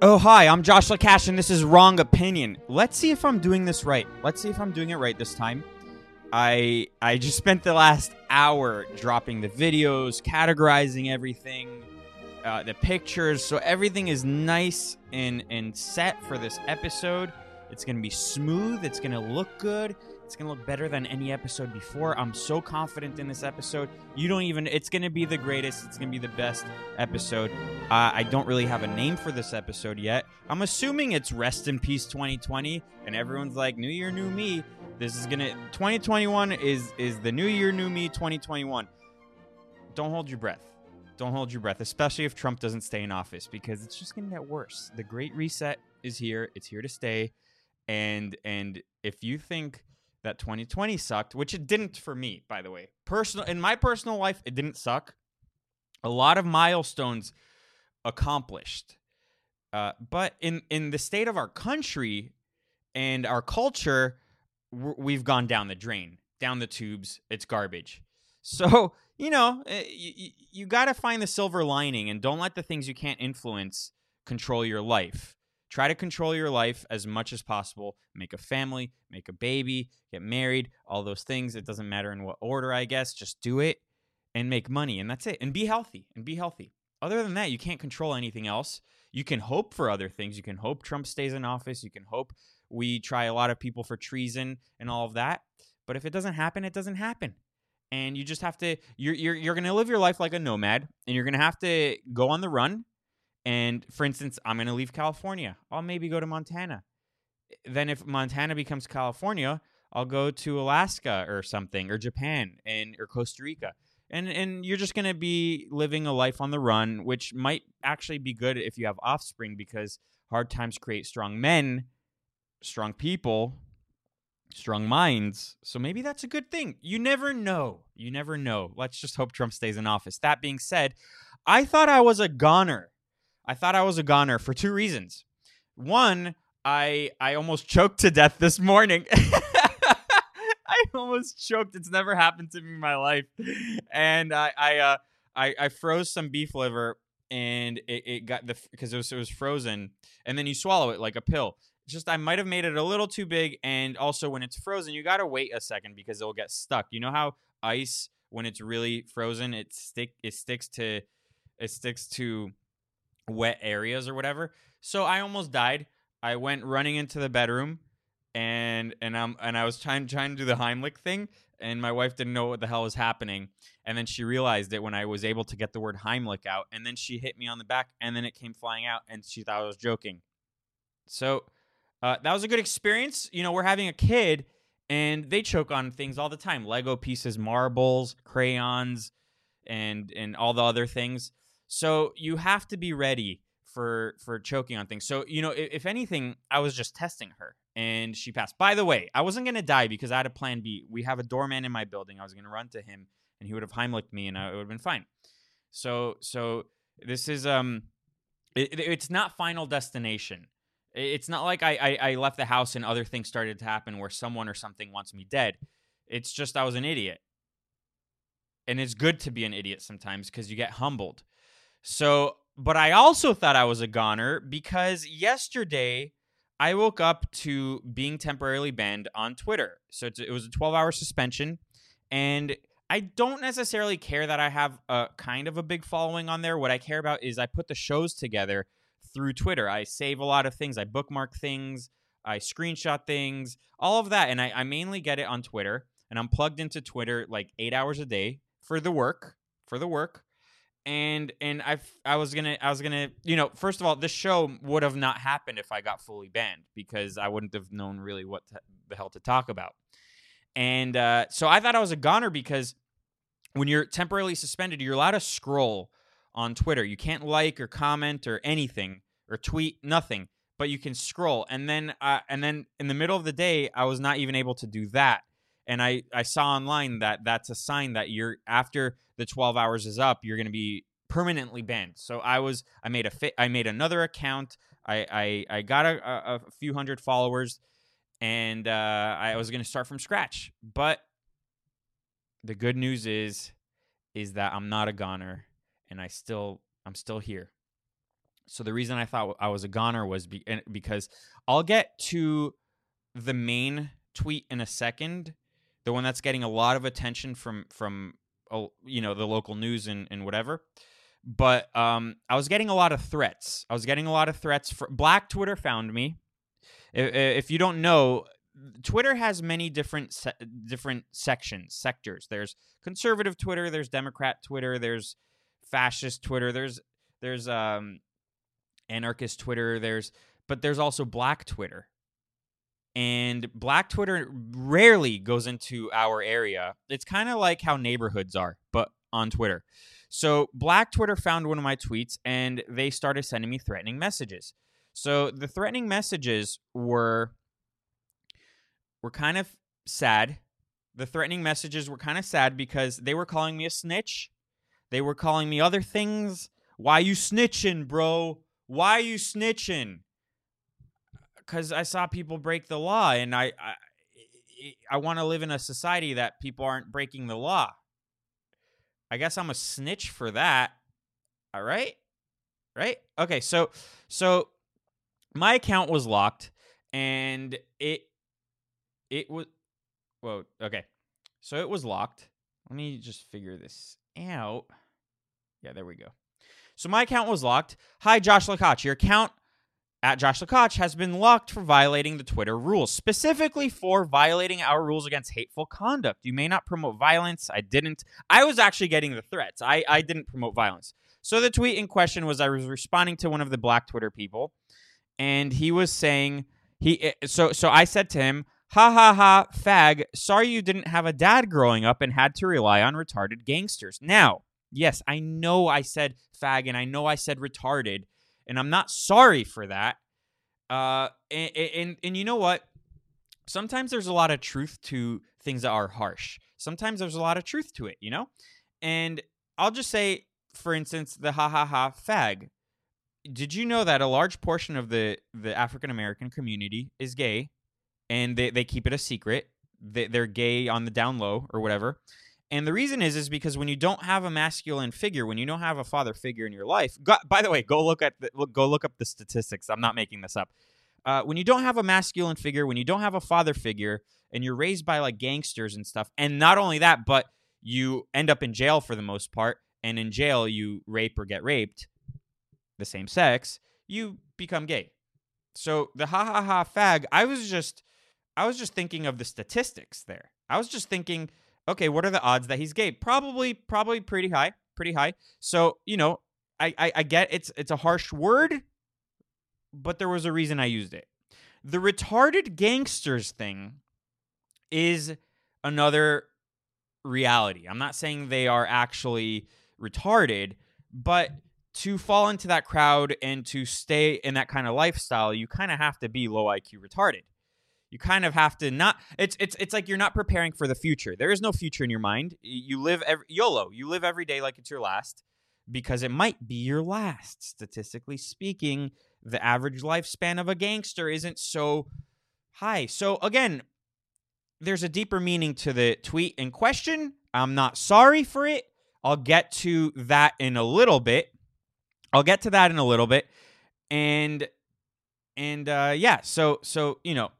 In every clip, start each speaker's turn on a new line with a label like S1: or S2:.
S1: Oh, hi, I'm Josh Lekach, and this is Wrong Opinion. Let's see if I'm doing this right. Let's see if I'm doing it right this time. I I just spent the last hour dropping the videos, categorizing everything, uh, the pictures, so everything is nice and and set for this episode. It's gonna be smooth. It's gonna look good. It's gonna look better than any episode before. I'm so confident in this episode. You don't even. It's gonna be the greatest. It's gonna be the best episode. Uh, I don't really have a name for this episode yet. I'm assuming it's Rest in Peace 2020, and everyone's like New Year, New Me. This is gonna 2021 is is the New Year, New Me 2021. Don't hold your breath. Don't hold your breath, especially if Trump doesn't stay in office, because it's just gonna get worse. The Great Reset is here. It's here to stay, and and if you think that 2020 sucked, which it didn't for me, by the way. Personal in my personal life, it didn't suck. A lot of milestones accomplished. Uh, but in in the state of our country and our culture, we've gone down the drain, down the tubes. It's garbage. So you know, you, you got to find the silver lining, and don't let the things you can't influence control your life. Try to control your life as much as possible. Make a family, make a baby, get married, all those things. It doesn't matter in what order, I guess. Just do it and make money, and that's it. And be healthy, and be healthy. Other than that, you can't control anything else. You can hope for other things. You can hope Trump stays in office. You can hope we try a lot of people for treason and all of that. But if it doesn't happen, it doesn't happen. And you just have to you're you're you're going to live your life like a nomad and you're going to have to go on the run and for instance, I'm going to leave California. I'll maybe go to Montana. Then if Montana becomes California, I'll go to Alaska or something or Japan and or Costa Rica. And and you're just going to be living a life on the run, which might actually be good if you have offspring because hard times create strong men, strong people, strong minds. So maybe that's a good thing. You never know. You never know. Let's just hope Trump stays in office. That being said, I thought I was a goner I thought I was a goner for two reasons. One, I I almost choked to death this morning. I almost choked. It's never happened to me in my life, and I I uh, I, I froze some beef liver and it, it got the because it was it was frozen, and then you swallow it like a pill. Just I might have made it a little too big, and also when it's frozen, you gotta wait a second because it'll get stuck. You know how ice when it's really frozen, it stick it sticks to it sticks to wet areas or whatever. So I almost died. I went running into the bedroom and and I'm and I was trying trying to do the Heimlich thing and my wife didn't know what the hell was happening and then she realized it when I was able to get the word Heimlich out and then she hit me on the back and then it came flying out and she thought I was joking. So uh, that was a good experience. You know, we're having a kid and they choke on things all the time: Lego pieces, marbles, crayons, and and all the other things. So you have to be ready for for choking on things. So you know, if, if, anything, I was just testing her, and she passed. By the way, I wasn't gonna die because I had a plan B. We have a doorman in my building. I was gonna run to him, and he would have Heimlicked me, and I, it would have been fine. So so this is um, it, it's not final destination. It's not like I, I I left the house and other things started to happen where someone or something wants me dead. It's just I was an idiot. And it's good to be an idiot sometimes because you get humbled. So, but I also thought I was a goner because yesterday I woke up to being temporarily banned on Twitter. So it was a 12 hour suspension. And I don't necessarily care that I have a kind of a big following on there. What I care about is I put the shows together through Twitter. I save a lot of things, I bookmark things, I screenshot things, all of that. And I, I mainly get it on Twitter. And I'm plugged into Twitter like eight hours a day for the work, for the work and and I I was gonna I was gonna you know first of all this show would have not happened if I got fully banned because I wouldn't have known really what to, the hell to talk about, and uh, so I thought I was a goner because when you're temporarily suspended, you're allowed to scroll on Twitter. You can't like or comment or anything or tweet nothing, but you can scroll. And then uh, and then in the middle of the day, I was not even able to do that and I I saw online that that's a sign that you're after the 12 hours is up, you're going to be permanently banned. So I was I made a fit I made another account. I I, I got a, a, few hundred followers, and uh, I was going to start from scratch. But the good news is is that I'm not a goner, and I still I'm still here. So the reason I thought I was a goner was be- because I'll get to the main tweet in a second, the one that's getting a lot of attention from from you know the local news and, and whatever. But um, I was getting a lot of threats. I was getting a lot of threats. For, Black Twitter found me. If, you don't know, Twitter has many different se- different sections, sectors. There's conservative Twitter, there's Democrat Twitter, there's fascist Twitter, there's there's um anarchist Twitter, there's but there's also black Twitter. And black Twitter rarely goes into our area. It's kind of like how neighborhoods are, but on Twitter. So black Twitter found one of my tweets and they started sending me threatening messages. So the threatening messages were were kind of sad. The threatening messages were kind of sad because they were calling me a snitch. They were calling me other things. Why you snitching, bro? Why you snitching? Cuz I saw people break the law and I I, I want to live in a society that people aren't breaking the law. I guess I'm a snitch for that. All right? Right? Okay, so so my account was locked and it it was whoa okay so it was locked let me just figure this out yeah there we go so my account was locked hi josh Lekach. your account at josh Lekach has been locked for violating the twitter rules specifically for violating our rules against hateful conduct you may not promote violence i didn't i was actually getting the threats i, I didn't promote violence so the tweet in question was i was responding to one of the black twitter people and he was saying he eh, so so i said to him Ha ha ha, fag. Sorry you didn't have a dad growing up and had to rely on retarded gangsters. Now, yes, I know I said fag and I know I said retarded, and I'm not sorry for that. Uh, and, and, and you know what? Sometimes there's a lot of truth to things that are harsh. Sometimes there's a lot of truth to it, you know? And I'll just say, for instance, the ha ha ha fag. Did you know that a large portion of the, the African American community is gay? and they, they keep it a secret. They, they're gay on the down low or whatever. And the reason is is because when you don't have a masculine figure, when you don't have a father figure in your life, by the way, go look at the, go look up the statistics. I'm not making this up. Uh, when you don't have a masculine figure, when you don't have a father figure, and you're raised by like gangsters and stuff, and not only that, but you end up in jail for the most part, and in jail you rape or get raped, the same sex, you become gay. So the ha ha ha fag, I was just I was just thinking of the statistics there. I was just thinking, okay, what are the odds that he's gay? Probably, probably pretty high, pretty high. So you know, I, I, I get it's it's a harsh word, but there was a reason I used it. The retarded gangsters thing is another reality. I'm not saying they are actually retarded, but to fall into that crowd and to stay in that kind of lifestyle, you kind of have to be low IQ retarded you kind of have to not it's it's it's like you're not preparing for the future. There is no future in your mind. You live every yolo you live every day like it's your last because it might be your last. Statistically speaking the average lifespan of a gangster isn't so high. So again there's a deeper meaning to the tweet in question. I'm not sorry for it. I'll get to that in a little bit. I'll get to that in a little bit. And and uh yeah so so you know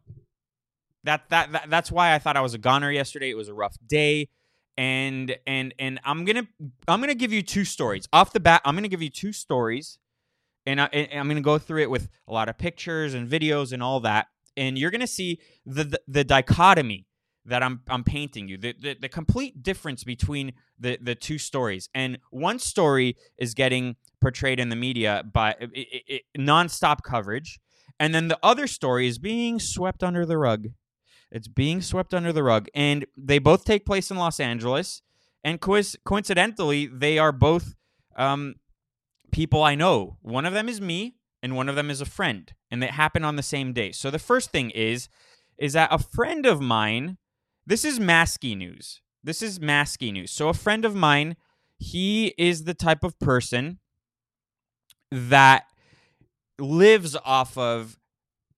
S1: that, that that that's why I thought I was a goner yesterday. It was a rough day. And and and I'm gonna I'm gonna give you two stories off the bat. I'm gonna give you two stories, and, I, and I'm gonna go through it with a lot of pictures and videos and all that. And you're gonna see the the, the dichotomy that I'm I'm painting you, the, the, the complete difference between the the two stories. And one story is getting portrayed in the media by it, it, it, nonstop coverage, and then the other story is being swept under the rug. It's being swept under the rug. And they both take place in Los Angeles. And co- coincidentally, they are both um, people I know. One of them is me, and one of them is a friend. And they happen on the same day. So the first thing is, is that a friend of mine, this is Masky news. This is Masky news. So a friend of mine, he is the type of person that lives off of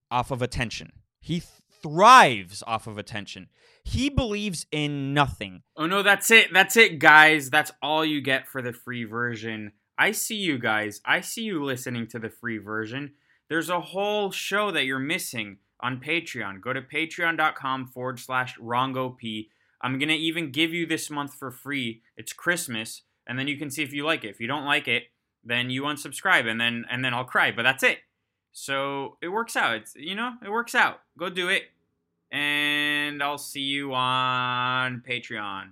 S1: off of attention. He thrives off of attention. He believes in nothing.
S2: Oh no, that's it. That's it, guys. That's all you get for the free version.
S1: I see you guys. I see you listening to the free version. There's a whole show that you're missing on Patreon. Go to patreon.com forward slash WrongOp. I'm going to even give you this month for free. It's Christmas, and then you can see if you like it. If you don't like it, then you unsubscribe, and then and then I'll cry. But that's it. So it works out. It's you know it works out. Go do it, and I'll see you on Patreon.